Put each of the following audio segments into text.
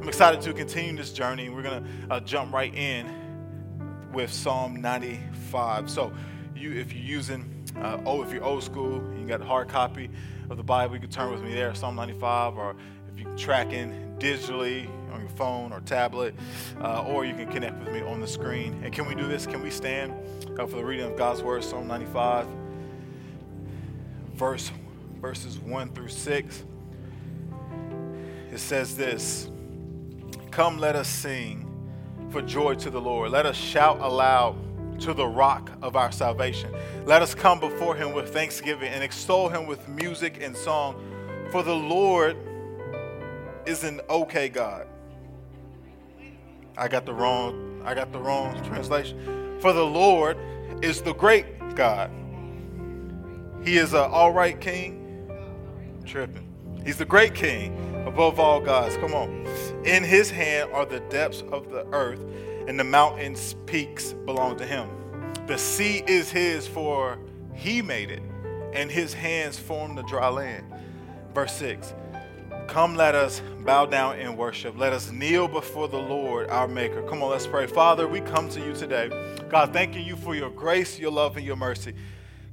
I'm excited to continue this journey. We're going to uh, jump right in with Psalm 95. So, you, if you're using, uh, oh, if you're old school, you got a hard copy of the Bible, you can turn with me there, Psalm 95, or if you're tracking digitally on your phone or tablet, uh, or you can connect with me on the screen. And can we do this? Can we stand uh, for the reading of God's Word, Psalm 95, verse, verses 1 through 6? It says this Come, let us sing for joy to the Lord. Let us shout aloud to the rock of our salvation. Let us come before him with thanksgiving and extol him with music and song. For the Lord is an okay God. I got the wrong I got the wrong translation. For the Lord is the great God. He is an all right king. tripping. He's the great king above all gods. Come on. In his hand are the depths of the earth, and the mountains' peaks belong to him. The sea is his, for he made it, and his hands formed the dry land. Verse 6 Come, let us bow down and worship. Let us kneel before the Lord, our Maker. Come on, let's pray. Father, we come to you today. God, thanking you for your grace, your love, and your mercy.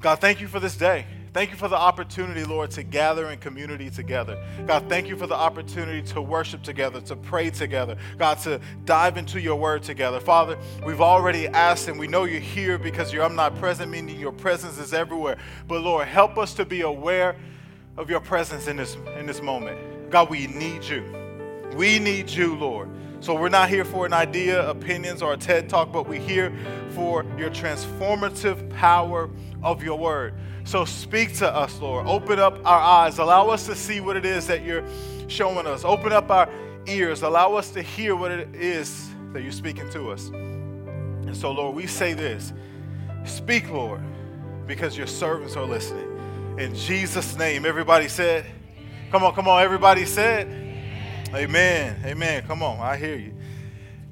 God, thank you for this day. Thank you for the opportunity, Lord, to gather in community together. God, thank you for the opportunity to worship together, to pray together. God, to dive into your word together. Father, we've already asked and we know you're here because you're omnipresent, meaning your presence is everywhere. But Lord, help us to be aware of your presence in this, in this moment. God, we need you. We need you, Lord. So we're not here for an idea, opinions, or a TED talk, but we're here for your transformative power of your word. So speak to us, Lord. Open up our eyes. Allow us to see what it is that you're showing us. Open up our ears. Allow us to hear what it is that you're speaking to us. And so, Lord, we say this Speak, Lord, because your servants are listening. In Jesus' name, everybody said, Come on, come on, everybody said, Amen. Amen. Come on, I hear you.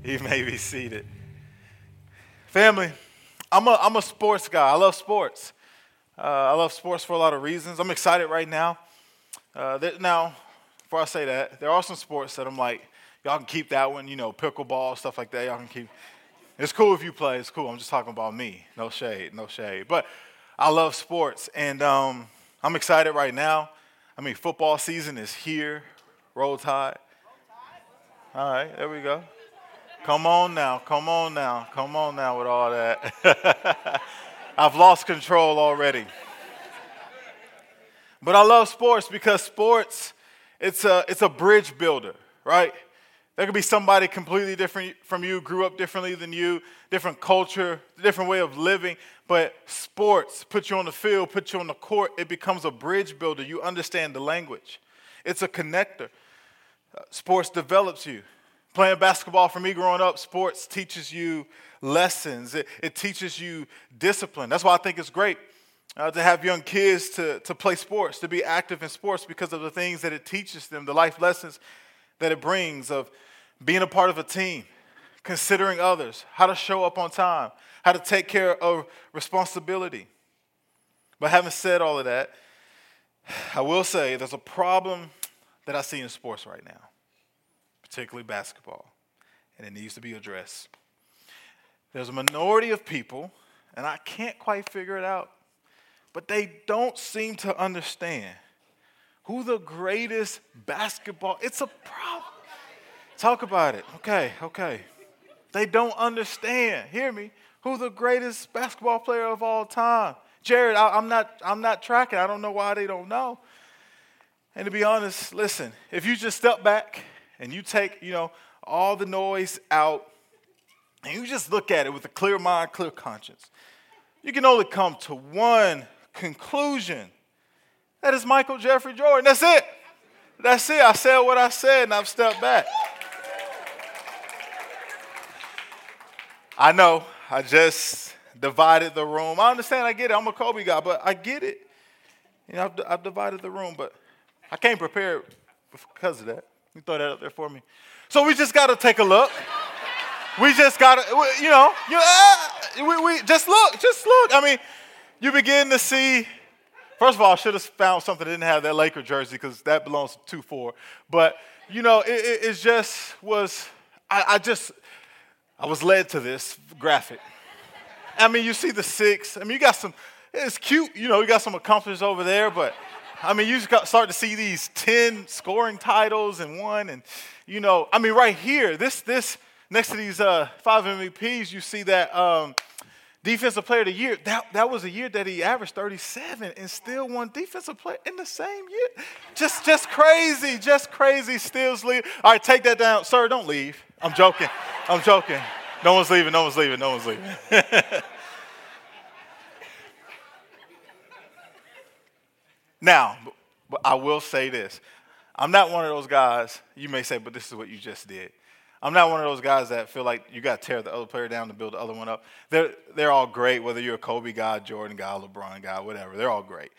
You may be seated. Family, I'm a, I'm a sports guy. I love sports. Uh, I love sports for a lot of reasons. I'm excited right now. Uh, now, before I say that, there are some sports that I'm like, y'all can keep that one, you know, pickleball, stuff like that. Y'all can keep. It's cool if you play. It's cool. I'm just talking about me. No shade, no shade. But I love sports, and um, I'm excited right now. I mean, football season is here. Roll Tide. All right, there we go. Come on now, come on now, come on now with all that. I've lost control already. But I love sports because sports, it's a, it's a bridge builder, right? There could be somebody completely different from you, grew up differently than you, different culture, different way of living. But sports put you on the field, put you on the court. It becomes a bridge builder. You understand the language. It's a connector. Sports develops you. Playing basketball for me growing up, sports teaches you lessons, it, it teaches you discipline. That's why I think it's great uh, to have young kids to, to play sports, to be active in sports because of the things that it teaches them, the life lessons that it brings of being a part of a team, considering others, how to show up on time, how to take care of responsibility. But having said all of that, I will say there's a problem that I see in sports right now particularly basketball, and it needs to be addressed. There's a minority of people, and I can't quite figure it out, but they don't seem to understand who the greatest basketball. It's a problem. Talk about it. Okay, okay. They don't understand. Hear me. Who the greatest basketball player of all time? Jared, I, am not. I'm not tracking. I don't know why they don't know. And to be honest, listen. If you just step back and you take, you know, all the noise out and you just look at it with a clear mind, clear conscience, you can only come to one conclusion. That is Michael Jeffrey Jordan. That's it. That's it. I said what I said and I've stepped back. I know. I just divided the room. I understand. I get it. I'm a Kobe guy, but I get it. You know, I've, I've divided the room, but I came prepared because of that. You throw that up there for me. So we just got to take a look. We just got to, you know, you, uh, we, we just look, just look. I mean, you begin to see. First of all, I should have found something that didn't have that Laker jersey because that belongs to 2 4. But you know, it, it, it just was, I, I just, I was led to this graphic. I mean, you see the six. I mean, you got some, it's cute, you know, you got some accomplishments over there, but I mean, you start to see these 10 scoring titles and one, and, you know, I mean, right here, this, this, next to these uh, five MVPs, you see that um, defensive player of the year. That, that was a year that he averaged 37 and still won defensive player in the same year. Just, just crazy, just crazy. Stills leave. All right, take that down. Sir, don't leave. I'm joking. I'm joking. No one's leaving, no one's leaving, no one's leaving. now, I will say this. I'm not one of those guys, you may say, but this is what you just did. I'm not one of those guys that feel like you got to tear the other player down to build the other one up. They're, they're all great, whether you're a Kobe guy, Jordan guy, LeBron guy, whatever. They're all great.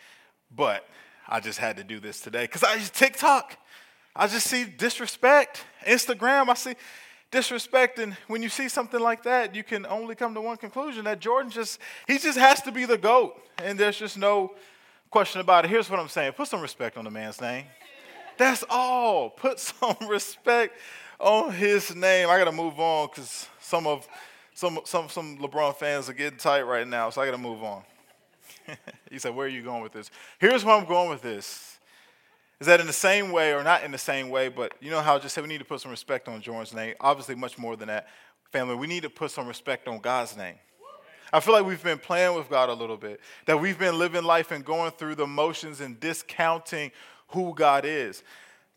But I just had to do this today because I use TikTok. I just see disrespect. Instagram, I see disrespect. And when you see something like that, you can only come to one conclusion that Jordan just, he just has to be the GOAT. And there's just no question about it. Here's what I'm saying put some respect on the man's name. That's all. Put some respect on his name. I got to move on because some of some, some, some LeBron fans are getting tight right now, so I got to move on. he said, Where are you going with this? Here's where I'm going with this is that in the same way, or not in the same way, but you know how I just said we need to put some respect on Jordan's name? Obviously, much more than that. Family, we need to put some respect on God's name. I feel like we've been playing with God a little bit, that we've been living life and going through the motions and discounting who God is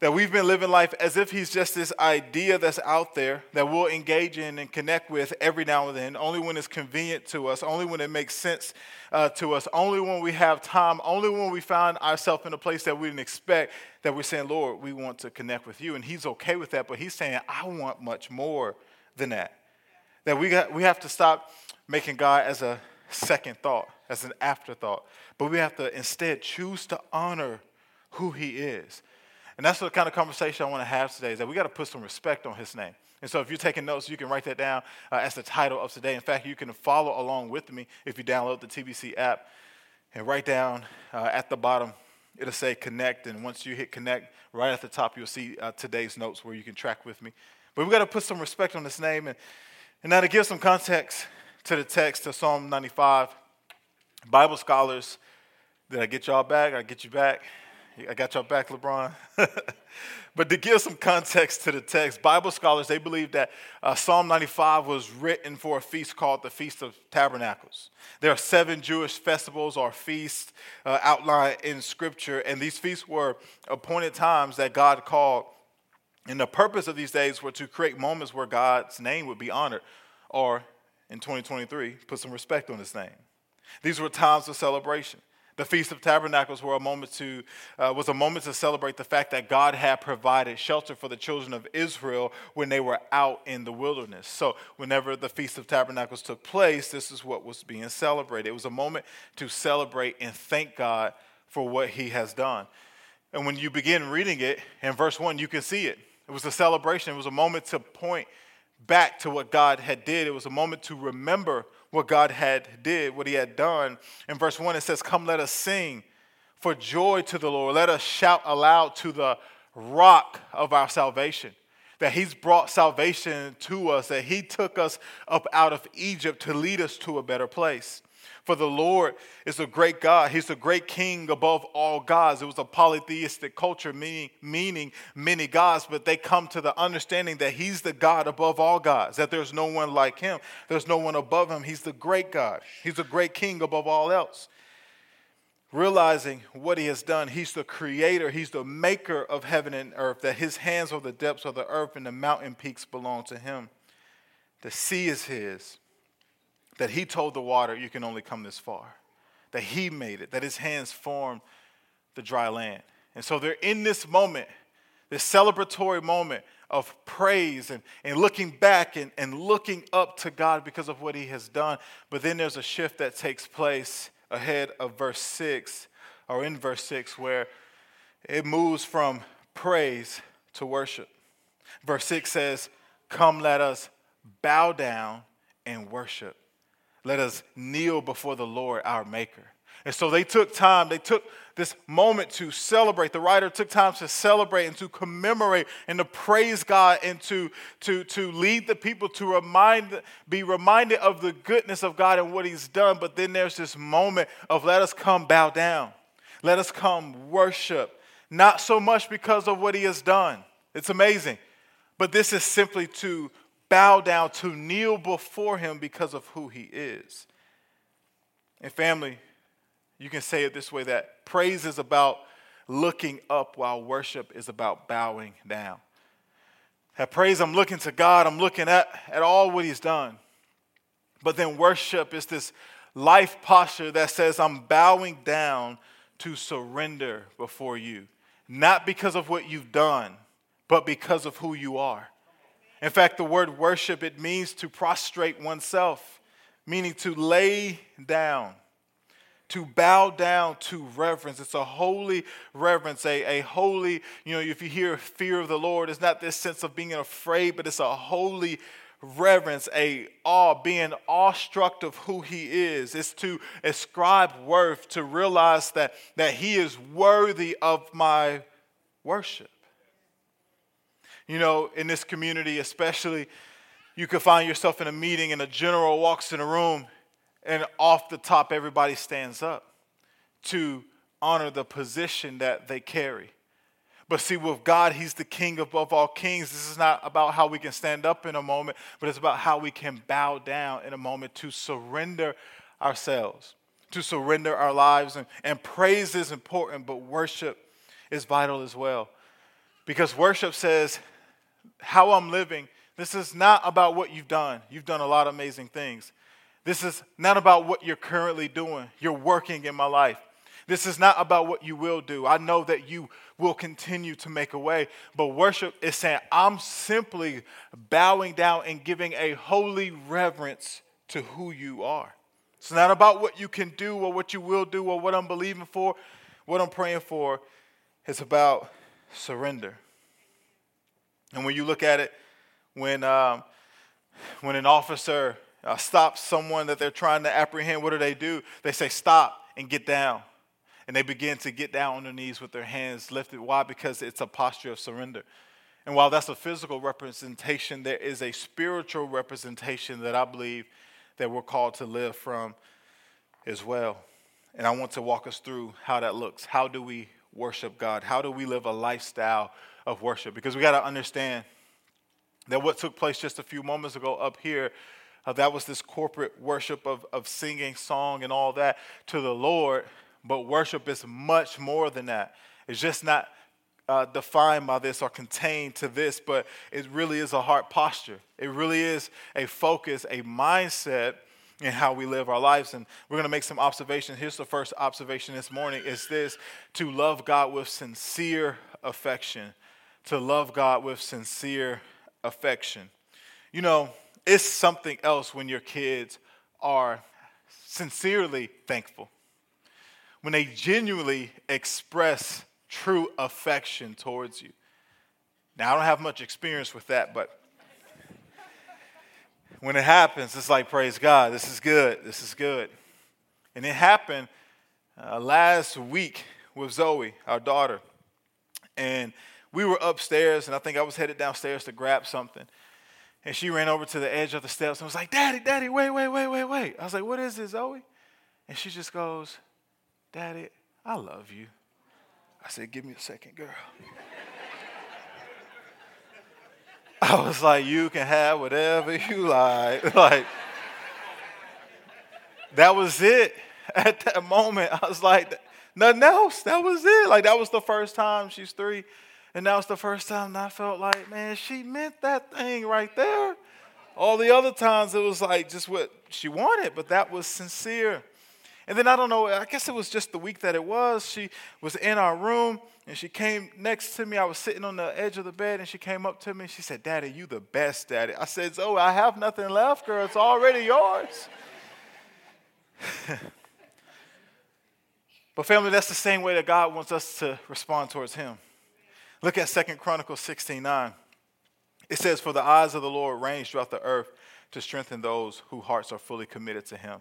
that we've been living life as if he's just this idea that's out there that we'll engage in and connect with every now and then, only when it's convenient to us, only when it makes sense uh, to us, only when we have time, only when we find ourselves in a place that we didn't expect, that we're saying, Lord, we want to connect with you. And he's okay with that, but he's saying, I want much more than that. That we, got, we have to stop making God as a second thought, as an afterthought, but we have to instead choose to honor who he is and that's the kind of conversation I want to have today is that we got to put some respect on his name. And so if you're taking notes, you can write that down uh, as the title of today. In fact, you can follow along with me if you download the TBC app and write down uh, at the bottom, it'll say connect. And once you hit connect, right at the top, you'll see uh, today's notes where you can track with me. But we got to put some respect on this name. And, and now to give some context to the text to Psalm 95, Bible scholars, did I get y'all back? I get you back. I got your back, LeBron. but to give some context to the text, Bible scholars they believe that uh, Psalm 95 was written for a feast called the Feast of Tabernacles. There are seven Jewish festivals or feasts uh, outlined in Scripture, and these feasts were appointed times that God called. And the purpose of these days were to create moments where God's name would be honored, or in 2023, put some respect on His name. These were times of celebration. The Feast of Tabernacles were a moment to, uh, was a moment to celebrate the fact that God had provided shelter for the children of Israel when they were out in the wilderness. So, whenever the Feast of Tabernacles took place, this is what was being celebrated. It was a moment to celebrate and thank God for what He has done. And when you begin reading it in verse 1, you can see it. It was a celebration, it was a moment to point back to what God had did. It was a moment to remember what God had did, what he had done. In verse 1 it says, "Come let us sing for joy to the Lord. Let us shout aloud to the rock of our salvation." That he's brought salvation to us, that he took us up out of Egypt to lead us to a better place. For the Lord is a great God. He's a great king above all gods. It was a polytheistic culture, meaning, meaning many gods, but they come to the understanding that He's the God above all gods, that there's no one like Him, there's no one above Him. He's the great God, He's a great king above all else. Realizing what He has done, He's the creator, He's the maker of heaven and earth, that His hands are the depths of the earth and the mountain peaks belong to Him. The sea is His that he told the water, You can only come this far. That he made it, that his hands formed the dry land. And so they're in this moment, this celebratory moment of praise and, and looking back and, and looking up to God because of what he has done. But then there's a shift that takes place ahead of verse 6, or in verse 6, where it moves from praise to worship. Verse 6 says, Come, let us bow down and worship. Let us kneel before the Lord our Maker. And so they took time, they took this moment to celebrate. The writer took time to celebrate and to commemorate and to praise God and to, to, to lead the people to remind, be reminded of the goodness of God and what He's done. But then there's this moment of let us come bow down, let us come worship. Not so much because of what He has done, it's amazing, but this is simply to bow down, to kneel before Him because of who He is. And family, you can say it this way that praise is about looking up while worship is about bowing down. At praise, I'm looking to God, I'm looking at, at all what He's done. But then worship is this life posture that says, I'm bowing down to surrender before you. Not because of what you've done, but because of who you are. In fact, the word worship, it means to prostrate oneself, meaning to lay down to bow down to reverence. It's a holy reverence, a, a holy, you know, if you hear fear of the Lord, it's not this sense of being afraid, but it's a holy reverence, a awe, being awestruck of who he is. It's to ascribe worth, to realize that, that he is worthy of my worship. You know, in this community, especially, you could find yourself in a meeting and a general walks in a room and off the top, everybody stands up to honor the position that they carry. But see, with God, He's the King above all kings. This is not about how we can stand up in a moment, but it's about how we can bow down in a moment to surrender ourselves, to surrender our lives. And, and praise is important, but worship is vital as well. Because worship says, how I'm living, this is not about what you've done. You've done a lot of amazing things. This is not about what you're currently doing. You're working in my life. This is not about what you will do. I know that you will continue to make a way, but worship is saying, I'm simply bowing down and giving a holy reverence to who you are. It's not about what you can do or what you will do or what I'm believing for, what I'm praying for. It's about surrender. And when you look at it, when, um, when an officer uh, stop someone that they're trying to apprehend, what do they do? They say, Stop and get down. And they begin to get down on their knees with their hands lifted. Why? Because it's a posture of surrender. And while that's a physical representation, there is a spiritual representation that I believe that we're called to live from as well. And I want to walk us through how that looks. How do we worship God? How do we live a lifestyle of worship? Because we got to understand that what took place just a few moments ago up here uh, that was this corporate worship of, of singing song and all that to the Lord. But worship is much more than that. It's just not uh, defined by this or contained to this, but it really is a heart posture. It really is a focus, a mindset in how we live our lives. And we're going to make some observations. Here's the first observation this morning is this to love God with sincere affection. To love God with sincere affection. You know, it's something else when your kids are sincerely thankful, when they genuinely express true affection towards you. Now, I don't have much experience with that, but when it happens, it's like, praise God, this is good, this is good. And it happened uh, last week with Zoe, our daughter. And we were upstairs, and I think I was headed downstairs to grab something. And she ran over to the edge of the steps and was like, Daddy, Daddy, wait, wait, wait, wait, wait. I was like, What is this, Zoe? And she just goes, Daddy, I love you. I said, Give me a second, girl. I was like, You can have whatever you like. Like, that was it. At that moment, I was like, Nothing else. That was it. Like, that was the first time she's three and that was the first time I felt like, man, she meant that thing right there. All the other times it was like just what she wanted, but that was sincere. And then I don't know, I guess it was just the week that it was. She was in our room and she came next to me. I was sitting on the edge of the bed and she came up to me and she said, Daddy, you the best, Daddy. I said, Zoe, I have nothing left, girl. It's already yours. but family, that's the same way that God wants us to respond towards Him. Look at Second Chronicles 16 9. It says, For the eyes of the Lord range throughout the earth to strengthen those whose hearts are fully committed to him.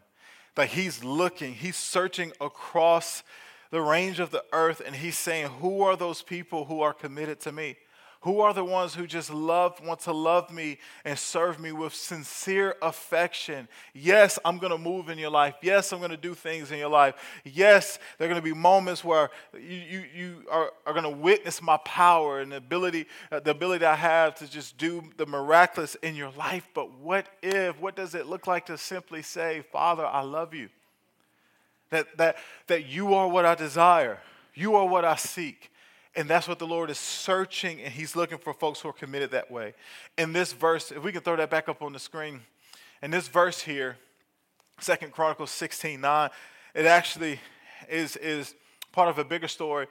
Like he's looking, he's searching across the range of the earth, and he's saying, Who are those people who are committed to me? Who are the ones who just love, want to love me and serve me with sincere affection? Yes, I'm going to move in your life. Yes, I'm going to do things in your life. Yes, there are going to be moments where you, you, you are, are going to witness my power and the ability, uh, the ability I have to just do the miraculous in your life. But what if, what does it look like to simply say, Father, I love you? That, that, that you are what I desire, you are what I seek. And that's what the Lord is searching, and He's looking for folks who are committed that way. In this verse, if we can throw that back up on the screen, in this verse here, Second Chronicles 16 9, it actually is, is part of a bigger story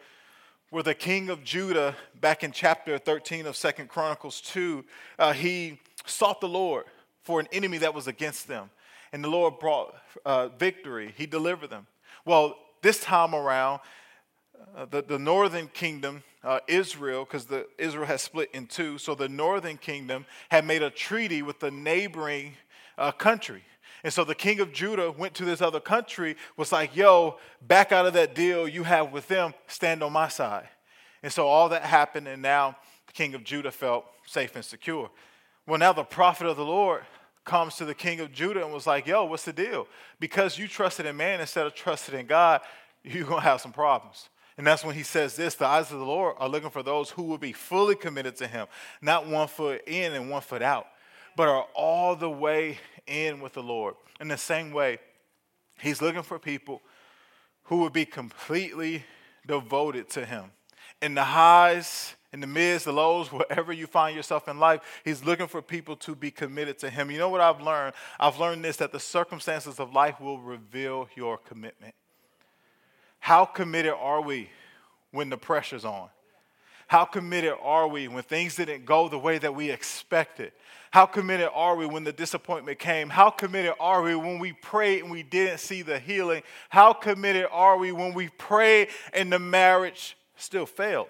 where the king of Judah, back in chapter 13 of Second Chronicles 2, uh, he sought the Lord for an enemy that was against them. And the Lord brought uh, victory, He delivered them. Well, this time around, uh, the, the northern kingdom, uh, Israel, because Israel has split in two, so the northern kingdom had made a treaty with the neighboring uh, country. And so the king of Judah went to this other country, was like, yo, back out of that deal you have with them, stand on my side. And so all that happened, and now the king of Judah felt safe and secure. Well, now the prophet of the Lord comes to the king of Judah and was like, yo, what's the deal? Because you trusted in man instead of trusted in God, you're going to have some problems. And that's when he says this the eyes of the Lord are looking for those who will be fully committed to him, not one foot in and one foot out, but are all the way in with the Lord. In the same way, he's looking for people who will be completely devoted to him. In the highs, in the mids, the lows, wherever you find yourself in life, he's looking for people to be committed to him. You know what I've learned? I've learned this that the circumstances of life will reveal your commitment. How committed are we when the pressure's on? How committed are we when things didn't go the way that we expected? How committed are we when the disappointment came? How committed are we when we prayed and we didn't see the healing? How committed are we when we prayed and the marriage still failed?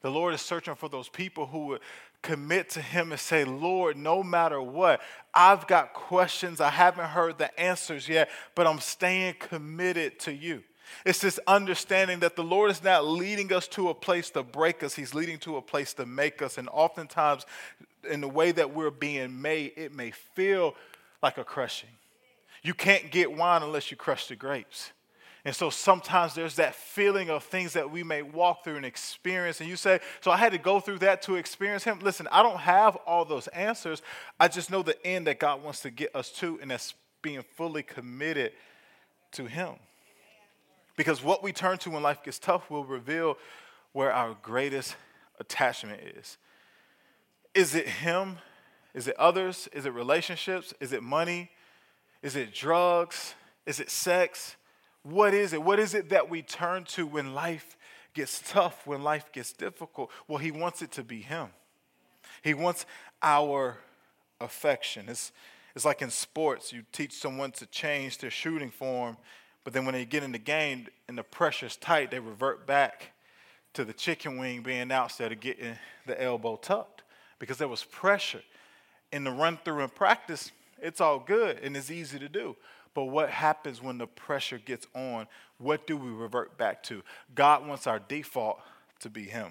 The Lord is searching for those people who would commit to Him and say, Lord, no matter what, I've got questions. I haven't heard the answers yet, but I'm staying committed to you. It's this understanding that the Lord is not leading us to a place to break us, He's leading to a place to make us. And oftentimes, in the way that we're being made, it may feel like a crushing. You can't get wine unless you crush the grapes. And so sometimes there's that feeling of things that we may walk through and experience. And you say, So I had to go through that to experience Him. Listen, I don't have all those answers. I just know the end that God wants to get us to, and that's being fully committed to Him. Because what we turn to when life gets tough will reveal where our greatest attachment is. Is it Him? Is it others? Is it relationships? Is it money? Is it drugs? Is it sex? What is it? What is it that we turn to when life gets tough, when life gets difficult? Well, He wants it to be Him. He wants our affection. It's, it's like in sports, you teach someone to change their shooting form but then when they get in the game and the pressure's tight, they revert back to the chicken wing being out instead of getting the elbow tucked because there was pressure. In the run through and practice, it's all good and it's easy to do. But what happens when the pressure gets on? What do we revert back to? God wants our default to be Him.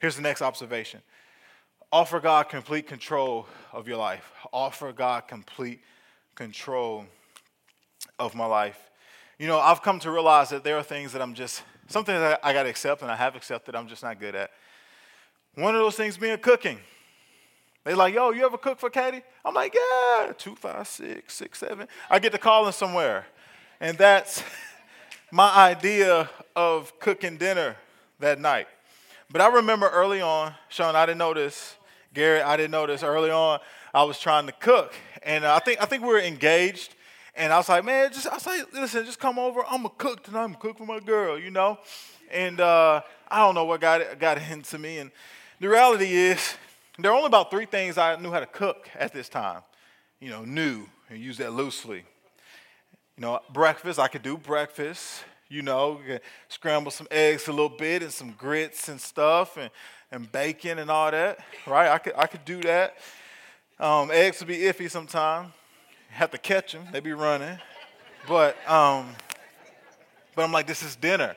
Here's the next observation offer God complete control of your life. Offer God complete control of my life. You know, I've come to realize that there are things that I'm just, something that I got to accept and I have accepted, I'm just not good at. One of those things being cooking. They're like, yo, you ever cook for Katie? I'm like, yeah, two, five, six, six, seven. I get to call calling somewhere. And that's my idea of cooking dinner that night. But I remember early on, Sean, I didn't know this. Garrett, I didn't know this. Early on, I was trying to cook. And I think, I think we were engaged. And I was like, man, just I like, listen, just come over. I'm a cook tonight. I'm a cook for my girl, you know. And uh, I don't know what got got into me. And the reality is, there are only about three things I knew how to cook at this time. You know, new and use that loosely. You know, breakfast. I could do breakfast. You know, scramble some eggs a little bit and some grits and stuff and, and bacon and all that. Right? I could I could do that. Um, eggs would be iffy sometimes have to catch them. They be running. But um, but I'm like, this is dinner,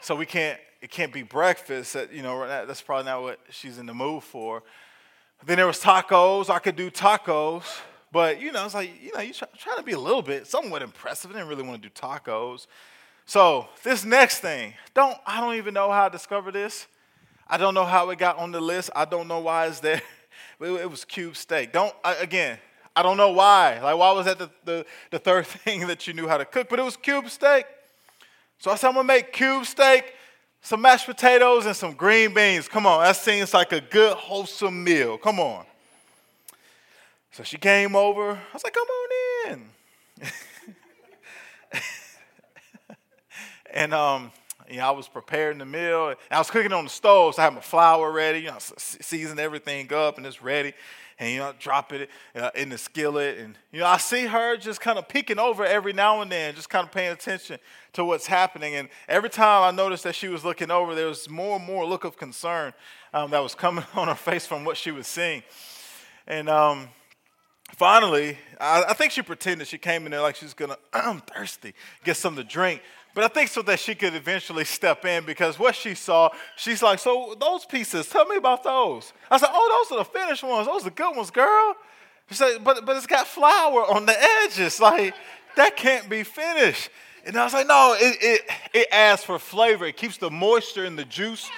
so we can't. It can't be breakfast. That, you know, that's probably not what she's in the mood for. Then there was tacos. I could do tacos, but you know, it's like you know, you try, trying to be a little bit somewhat impressive. I didn't really want to do tacos. So this next thing, don't I don't even know how I discovered this. I don't know how it got on the list. I don't know why it's there. It was cube steak. Don't again. I don't know why. Like why was that the, the, the third thing that you knew how to cook? But it was cube steak. So I said I'm gonna make cube steak, some mashed potatoes, and some green beans. Come on, that seems like a good wholesome meal. Come on. So she came over. I was like, come on in. and um, you know, I was preparing the meal. I was cooking on the stove, so I had my flour ready. You know, season everything up, and it's ready. And you know, drop it uh, in the skillet, and you know, I see her just kind of peeking over every now and then, just kind of paying attention to what's happening. And every time I noticed that she was looking over, there was more and more look of concern um, that was coming on her face from what she was seeing. And um, finally, I, I, think she pretended she came in there like she was gonna, I'm thirsty, get something to drink. But I think so that she could eventually step in because what she saw, she's like, So those pieces, tell me about those. I said, Oh, those are the finished ones. Those are the good ones, girl. She said, But, but it's got flour on the edges. Like, that can't be finished. And I was like, No, it, it, it adds for flavor, it keeps the moisture in the juice.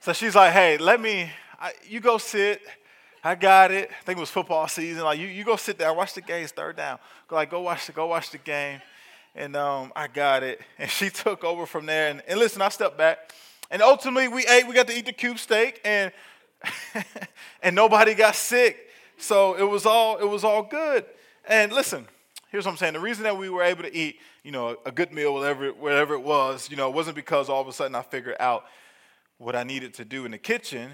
So she's like, Hey, let me, I, you go sit. I got it. I think it was football season. Like you, you go sit down, watch the game, third down. Go like go watch the go watch the game. And um, I got it. And she took over from there. And, and listen, I stepped back. And ultimately we ate, we got to eat the cube steak and and nobody got sick. So it was all it was all good. And listen, here's what I'm saying. The reason that we were able to eat, you know, a good meal, whatever, whatever it was, you know, it wasn't because all of a sudden I figured out what I needed to do in the kitchen.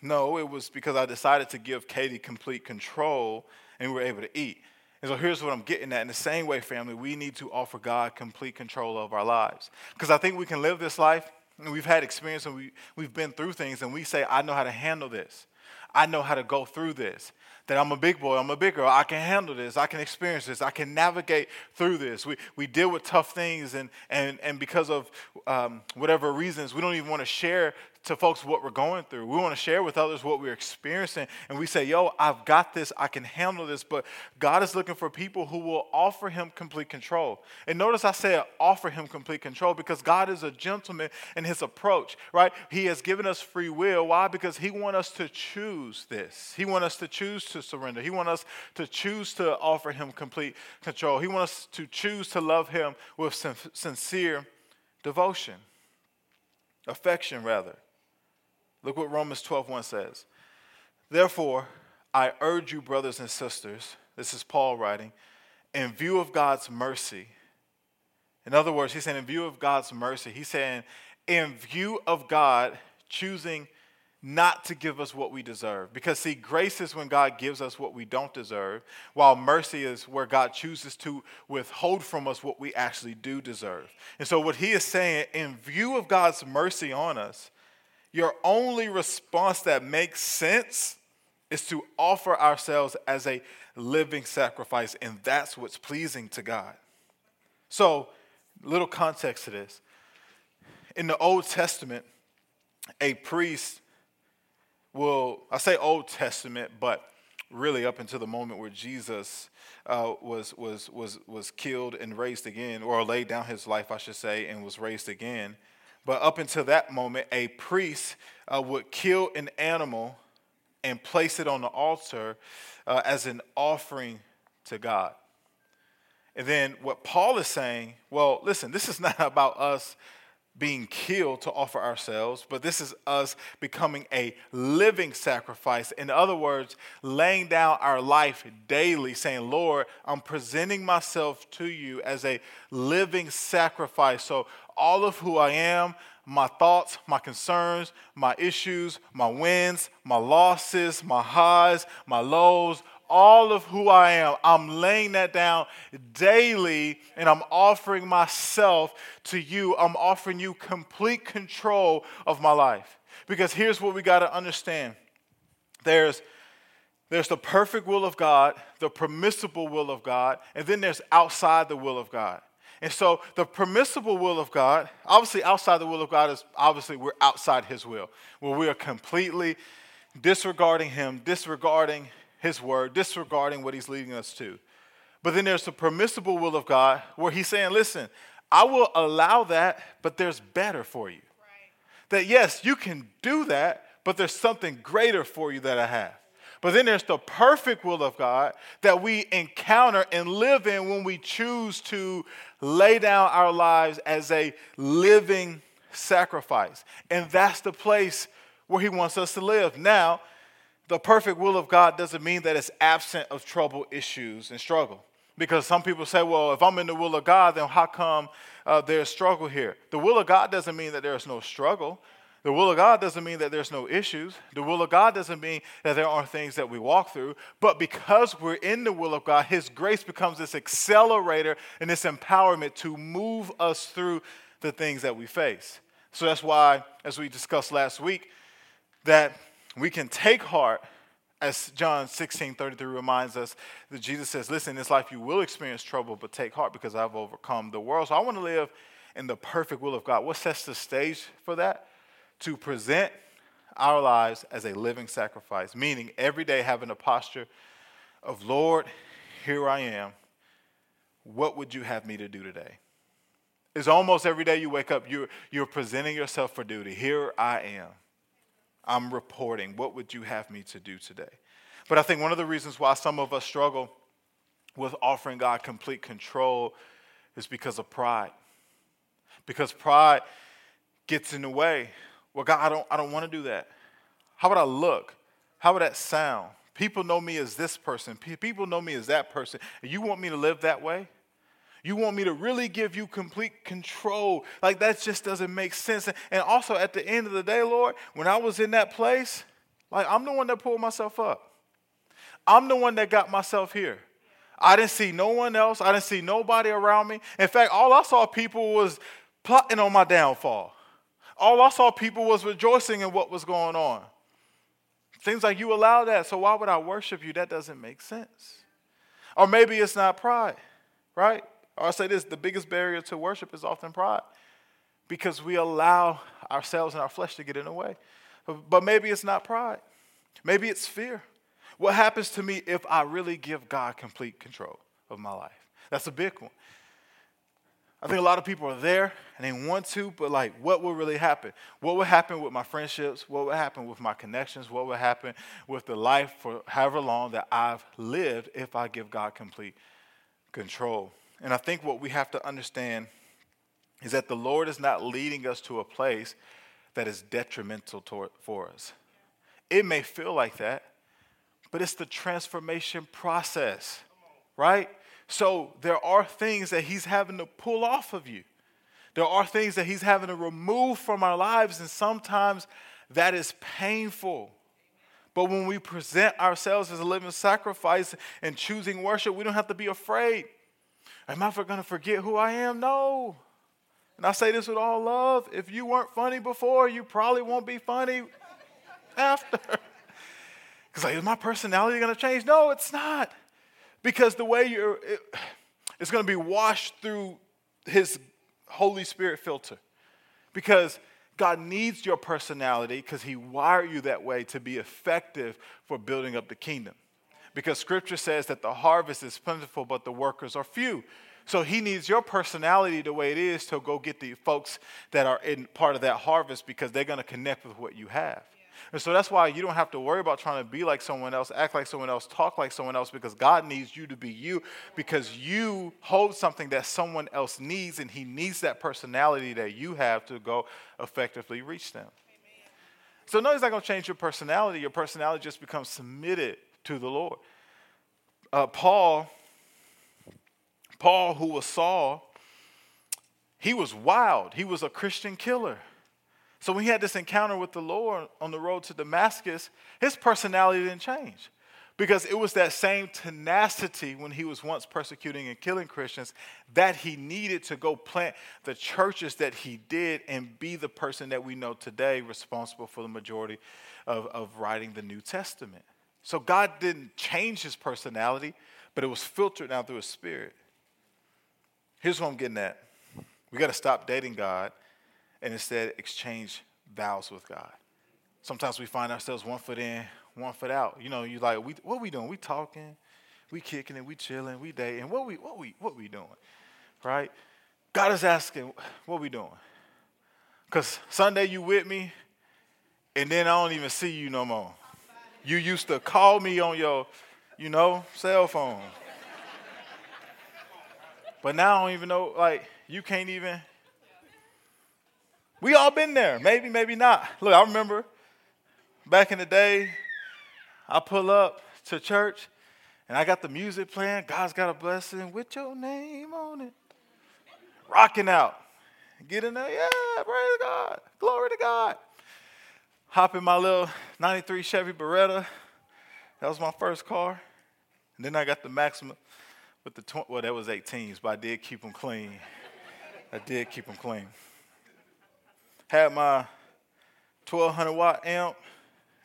No, it was because I decided to give Katie complete control and we were able to eat. And so here's what I'm getting at. In the same way, family, we need to offer God complete control of our lives. Because I think we can live this life, and we've had experience and we, we've been through things, and we say, I know how to handle this. I know how to go through this. That I'm a big boy, I'm a big girl, I can handle this, I can experience this, I can navigate through this. We, we deal with tough things, and, and, and because of um, whatever reasons, we don't even want to share to folks what we're going through. We want to share with others what we're experiencing. And we say, yo, I've got this, I can handle this. But God is looking for people who will offer him complete control. And notice I say offer him complete control because God is a gentleman in his approach, right? He has given us free will. Why? Because he wants us to choose this. He wants us to choose to surrender. He wants us to choose to offer him complete control. He wants us to choose to love him with sincere devotion, affection, rather. Look what Romans 12:1 says. Therefore, I urge you, brothers and sisters, this is Paul writing, in view of God's mercy. In other words, he's saying, in view of God's mercy, he's saying, in view of God choosing not to give us what we deserve. Because, see, grace is when God gives us what we don't deserve, while mercy is where God chooses to withhold from us what we actually do deserve. And so, what he is saying, in view of God's mercy on us, your only response that makes sense is to offer ourselves as a living sacrifice, and that's what's pleasing to God. So, little context to this. In the Old Testament, a priest will, I say Old Testament, but really up until the moment where Jesus uh, was, was, was, was killed and raised again, or laid down his life, I should say, and was raised again. But up until that moment, a priest uh, would kill an animal and place it on the altar uh, as an offering to God. And then what Paul is saying, well, listen, this is not about us being killed to offer ourselves, but this is us becoming a living sacrifice. In other words, laying down our life daily, saying, Lord, I'm presenting myself to you as a living sacrifice. So all of who I am, my thoughts, my concerns, my issues, my wins, my losses, my highs, my lows, all of who I am. I'm laying that down daily and I'm offering myself to you. I'm offering you complete control of my life. Because here's what we got to understand there's There's the perfect will of God, the permissible will of God, and then there's outside the will of God. And so the permissible will of God, obviously outside the will of God is obviously we're outside his will, where we are completely disregarding him, disregarding his word, disregarding what he's leading us to. But then there's the permissible will of God where he's saying, listen, I will allow that, but there's better for you. Right. That yes, you can do that, but there's something greater for you that I have. But then there's the perfect will of God that we encounter and live in when we choose to lay down our lives as a living sacrifice. And that's the place where He wants us to live. Now, the perfect will of God doesn't mean that it's absent of trouble, issues, and struggle. Because some people say, well, if I'm in the will of God, then how come uh, there's struggle here? The will of God doesn't mean that there's no struggle. The will of God doesn't mean that there's no issues. The will of God doesn't mean that there aren't things that we walk through. But because we're in the will of God, His grace becomes this accelerator and this empowerment to move us through the things that we face. So that's why, as we discussed last week, that we can take heart, as John 16 33 reminds us, that Jesus says, Listen, in this life you will experience trouble, but take heart because I've overcome the world. So I want to live in the perfect will of God. What sets the stage for that? to present our lives as a living sacrifice, meaning every day having a posture of, Lord, here I am. What would you have me to do today? It's almost every day you wake up, you're, you're presenting yourself for duty. Here I am. I'm reporting. What would you have me to do today? But I think one of the reasons why some of us struggle with offering God complete control is because of pride. Because pride gets in the way well, God, I don't, I don't want to do that. How would I look? How would that sound? People know me as this person. People know me as that person. You want me to live that way? You want me to really give you complete control. Like that just doesn't make sense. And also at the end of the day, Lord, when I was in that place, like I'm the one that pulled myself up. I'm the one that got myself here. I didn't see no one else. I didn't see nobody around me. In fact, all I saw people was plotting on my downfall. All I saw people was rejoicing in what was going on. Seems like you allow that, so why would I worship you? That doesn't make sense. Or maybe it's not pride, right? Or I say this the biggest barrier to worship is often pride because we allow ourselves and our flesh to get in the way. But maybe it's not pride, maybe it's fear. What happens to me if I really give God complete control of my life? That's a big one. I think a lot of people are there and they want to, but like, what will really happen? What will happen with my friendships? What will happen with my connections? What will happen with the life for however long that I've lived if I give God complete control? And I think what we have to understand is that the Lord is not leading us to a place that is detrimental toward, for us. It may feel like that, but it's the transformation process, right? So there are things that He's having to pull off of you. There are things that He's having to remove from our lives, and sometimes that is painful. But when we present ourselves as a living sacrifice and choosing worship, we don't have to be afraid. Am I going to forget who I am? No. And I say this with all love. If you weren't funny before, you probably won't be funny after. Because like, is my personality going to change? No, it's not. Because the way you're, it, it's going to be washed through His Holy Spirit filter. Because God needs your personality because He wired you that way to be effective for building up the kingdom. Because Scripture says that the harvest is plentiful, but the workers are few. So He needs your personality the way it is to go get the folks that are in part of that harvest because they're going to connect with what you have. And so that's why you don't have to worry about trying to be like someone else, act like someone else, talk like someone else, because God needs you to be you, because you hold something that someone else needs, and He needs that personality that you have to go effectively reach them. Amen. So, no, He's not going to change your personality. Your personality just becomes submitted to the Lord. Uh, Paul, Paul, who was Saul, he was wild. He was a Christian killer. So when he had this encounter with the Lord on the road to Damascus, his personality didn't change because it was that same tenacity when he was once persecuting and killing Christians that he needed to go plant the churches that he did and be the person that we know today responsible for the majority of, of writing the New Testament. So God didn't change his personality, but it was filtered out through his spirit. Here's what I'm getting at. We got to stop dating God and instead exchange vows with God. Sometimes we find ourselves one foot in, one foot out. You know, you like, we, what we doing? We talking, we kicking and we chilling, we dating. What we, what we, what we doing? Right? God is asking, what we doing? Because Sunday you with me, and then I don't even see you no more. You used to call me on your, you know, cell phone. But now I don't even know, like, you can't even. We all been there. Maybe, maybe not. Look, I remember back in the day, I pull up to church and I got the music playing. God's got a blessing with your name on it. Rocking out. Get in there, yeah, praise God. Glory to God. Hop in my little 93 Chevy Beretta. That was my first car. And then I got the Maxima with the, tw- well, that was 18s, but I did keep them clean. I did keep them clean. Had my 1200 watt amp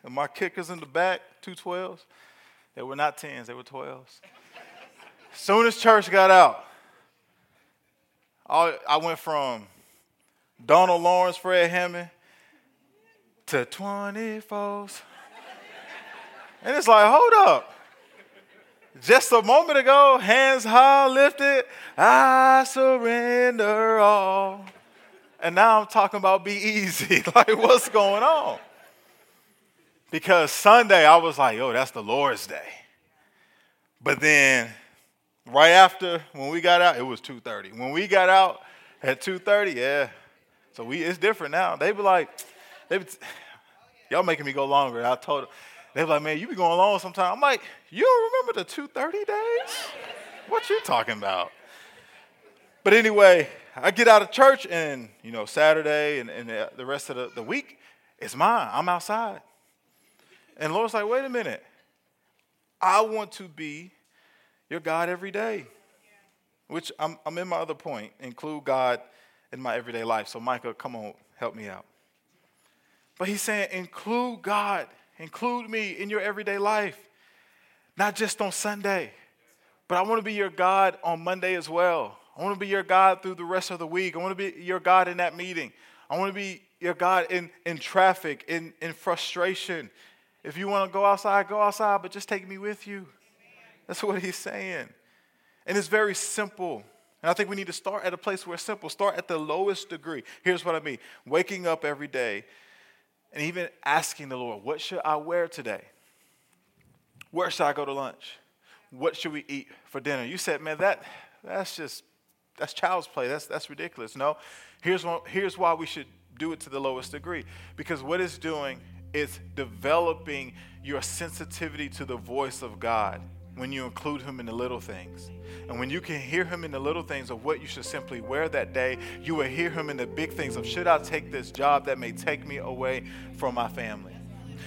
and my kickers in the back, two 12s. They were not 10s, they were 12s. Soon as church got out, I went from Donald Lawrence, Fred Hammond to 24s. And it's like, hold up. Just a moment ago, hands high lifted, I surrender all. And now I'm talking about be easy. like, what's going on? Because Sunday, I was like, oh, that's the Lord's day. But then, right after, when we got out, it was 2.30. When we got out at 2.30, yeah. So we, it's different now. They be like, they be, y'all making me go longer. I told them, they be like, man, you be going long sometimes. I'm like, you don't remember the 2.30 days? What you talking about? But anyway, I get out of church and, you know, Saturday and, and the rest of the, the week, it's mine. I'm outside. And Lord's like, wait a minute. I want to be your God every day. Which I'm, I'm in my other point, include God in my everyday life. So, Micah, come on, help me out. But he's saying, include God, include me in your everyday life, not just on Sunday, but I want to be your God on Monday as well. I want to be your God through the rest of the week. I want to be your God in that meeting. I want to be your God in, in traffic, in, in frustration, if you want to go outside, go outside, but just take me with you. That's what he's saying. And it's very simple. And I think we need to start at a place where it's simple. Start at the lowest degree. Here's what I mean waking up every day and even asking the Lord, what should I wear today? Where should I go to lunch? What should we eat for dinner? You said, man, that that's just that's child's play. That's that's ridiculous. No. Here's here's why we should do it to the lowest degree. Because what it's doing is developing your sensitivity to the voice of God when you include Him in the little things. And when you can hear Him in the little things of what you should simply wear that day, you will hear Him in the big things of should I take this job that may take me away from my family?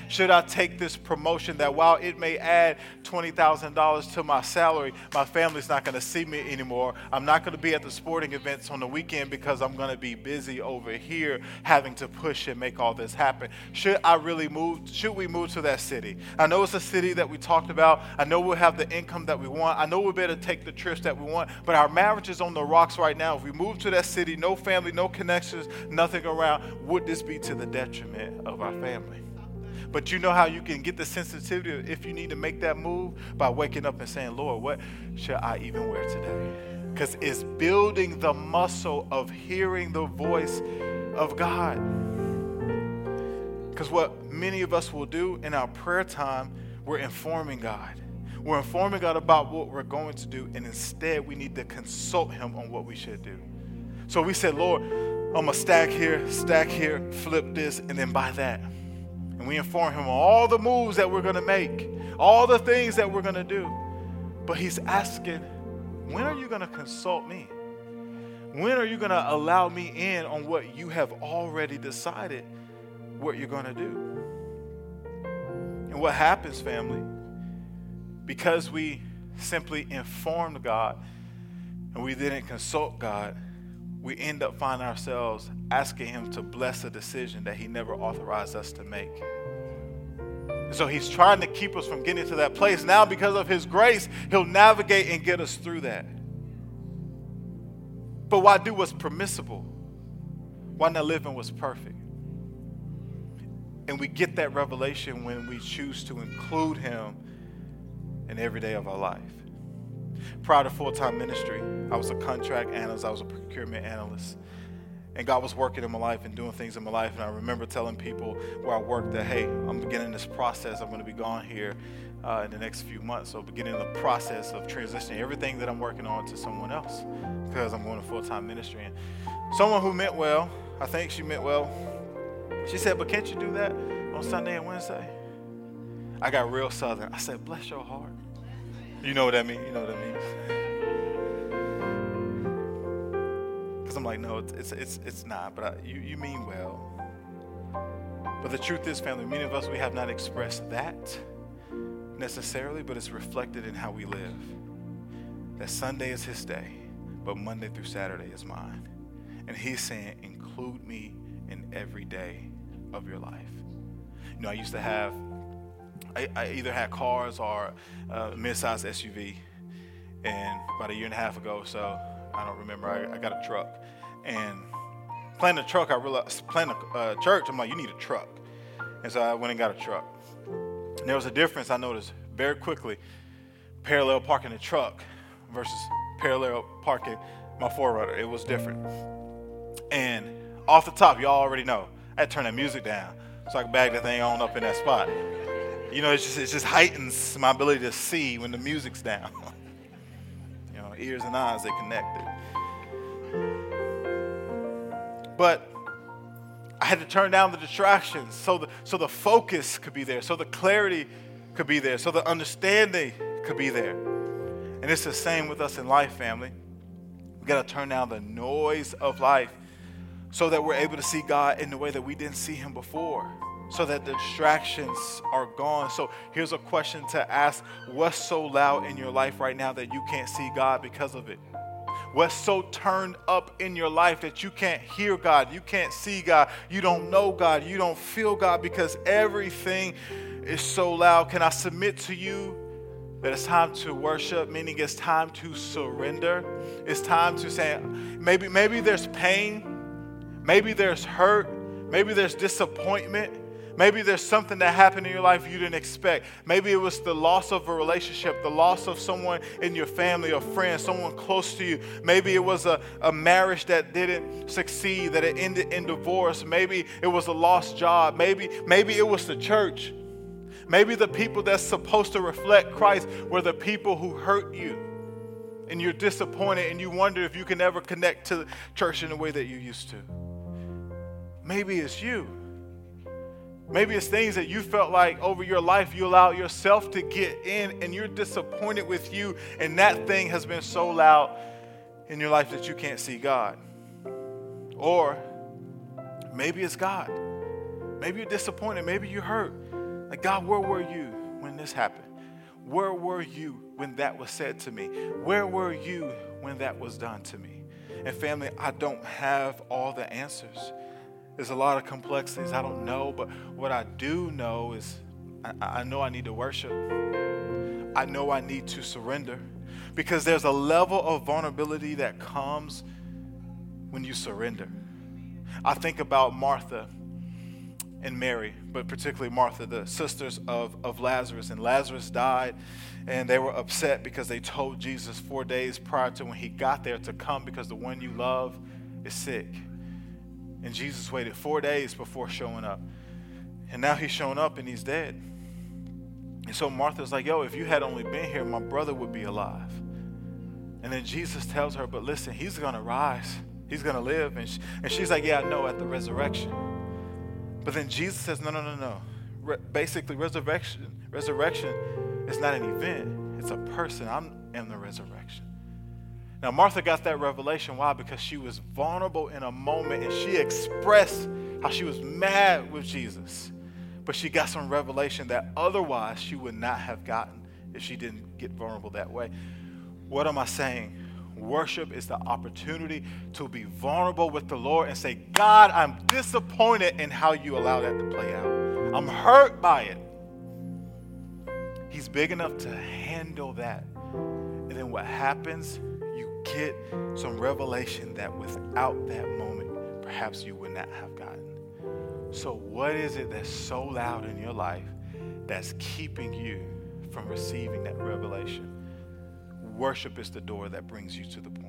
Should I take this promotion that while it may add $20,000 to my salary, my family's not going to see me anymore? I'm not going to be at the sporting events on the weekend because I'm going to be busy over here having to push and make all this happen. Should I really move? Should we move to that city? I know it's a city that we talked about. I know we'll have the income that we want. I know we better take the trips that we want, but our marriage is on the rocks right now. If we move to that city, no family, no connections, nothing around, would this be to the detriment of our family? But you know how you can get the sensitivity if you need to make that move by waking up and saying, Lord, what should I even wear today? Because it's building the muscle of hearing the voice of God. Because what many of us will do in our prayer time, we're informing God. We're informing God about what we're going to do, and instead we need to consult Him on what we should do. So we said, Lord, I'm going to stack here, stack here, flip this, and then buy that. And we inform him all the moves that we're going to make, all the things that we're going to do. But he's asking, when are you going to consult me? When are you going to allow me in on what you have already decided what you're going to do? And what happens, family? Because we simply informed God and we didn't consult God, we end up finding ourselves asking Him to bless a decision that He never authorized us to make. So he's trying to keep us from getting to that place. Now, because of his grace, he'll navigate and get us through that. But why do what's permissible? Why not live in what's perfect? And we get that revelation when we choose to include him in every day of our life. Prior to full time ministry, I was a contract analyst, I was a procurement analyst. And God was working in my life and doing things in my life. And I remember telling people where I worked that, hey, I'm beginning this process. I'm going to be gone here uh, in the next few months. So, beginning the process of transitioning everything that I'm working on to someone else because I'm going to full time ministry. And someone who meant well, I think she meant well, she said, but can't you do that on Sunday and Wednesday? I got real southern. I said, bless your heart. You know what that means? You know what that means? Because I'm like, no, it's, it's, it's, not, but I, you, you mean well. But the truth is, family, many of us, we have not expressed that necessarily, but it's reflected in how we live. That Sunday is his day, but Monday through Saturday is mine. And he's saying, include me in every day of your life. You know, I used to have, I, I either had cars or uh, a mid-sized SUV, and about a year and a half ago, so I don't remember, I, I got a truck, and planning a truck, I realized planning a uh, church, I'm like, you need a truck, and so I went and got a truck. And there was a difference I noticed very quickly, parallel parking a truck versus parallel parking my 4Runner. It was different. And off the top, y'all already know, I had to turn that music down so I could bag the thing on up in that spot. You know, it's just, it just heightens my ability to see when the music's down. ears and eyes, they connected. But I had to turn down the distractions so the, so the focus could be there, so the clarity could be there, so the understanding could be there. And it's the same with us in life, family. We got to turn down the noise of life so that we're able to see God in the way that we didn't see Him before, so that the distractions are gone. So here's a question to ask What's so loud in your life right now that you can't see God because of it? What's so turned up in your life that you can't hear God, you can't see God, you don't know God, you don't feel God because everything is so loud? Can I submit to you that it's time to worship, meaning it's time to surrender. It's time to say, maybe, maybe there's pain, maybe there's hurt, maybe there's disappointment. Maybe there's something that happened in your life you didn't expect. Maybe it was the loss of a relationship, the loss of someone in your family or friend, someone close to you. Maybe it was a, a marriage that didn't succeed, that it ended in divorce. Maybe it was a lost job. Maybe, maybe it was the church. Maybe the people that's supposed to reflect Christ were the people who hurt you. And you're disappointed and you wonder if you can ever connect to church in the way that you used to. Maybe it's you. Maybe it's things that you felt like over your life you allowed yourself to get in and you're disappointed with you, and that thing has been so loud in your life that you can't see God. Or maybe it's God. Maybe you're disappointed. Maybe you hurt. Like, God, where were you when this happened? Where were you when that was said to me? Where were you when that was done to me? And family, I don't have all the answers. There's a lot of complexities. I don't know, but what I do know is I, I know I need to worship. I know I need to surrender because there's a level of vulnerability that comes when you surrender. I think about Martha and Mary, but particularly Martha, the sisters of, of Lazarus. And Lazarus died, and they were upset because they told Jesus four days prior to when he got there to come because the one you love is sick. And Jesus waited four days before showing up. And now he's shown up and he's dead. And so Martha's like, yo, if you had only been here, my brother would be alive. And then Jesus tells her, but listen, he's going to rise. He's going to live. And, she, and she's like, yeah, I know at the resurrection. But then Jesus says, no, no, no, no. Re- basically, resurrection, resurrection is not an event, it's a person. I am in the resurrection. Now, Martha got that revelation. Why? Because she was vulnerable in a moment and she expressed how she was mad with Jesus. But she got some revelation that otherwise she would not have gotten if she didn't get vulnerable that way. What am I saying? Worship is the opportunity to be vulnerable with the Lord and say, God, I'm disappointed in how you allow that to play out. I'm hurt by it. He's big enough to handle that. And then what happens, get some revelation that without that moment, perhaps you would not have gotten. So, what is it that's so loud in your life that's keeping you from receiving that revelation? Worship is the door that brings you to the point.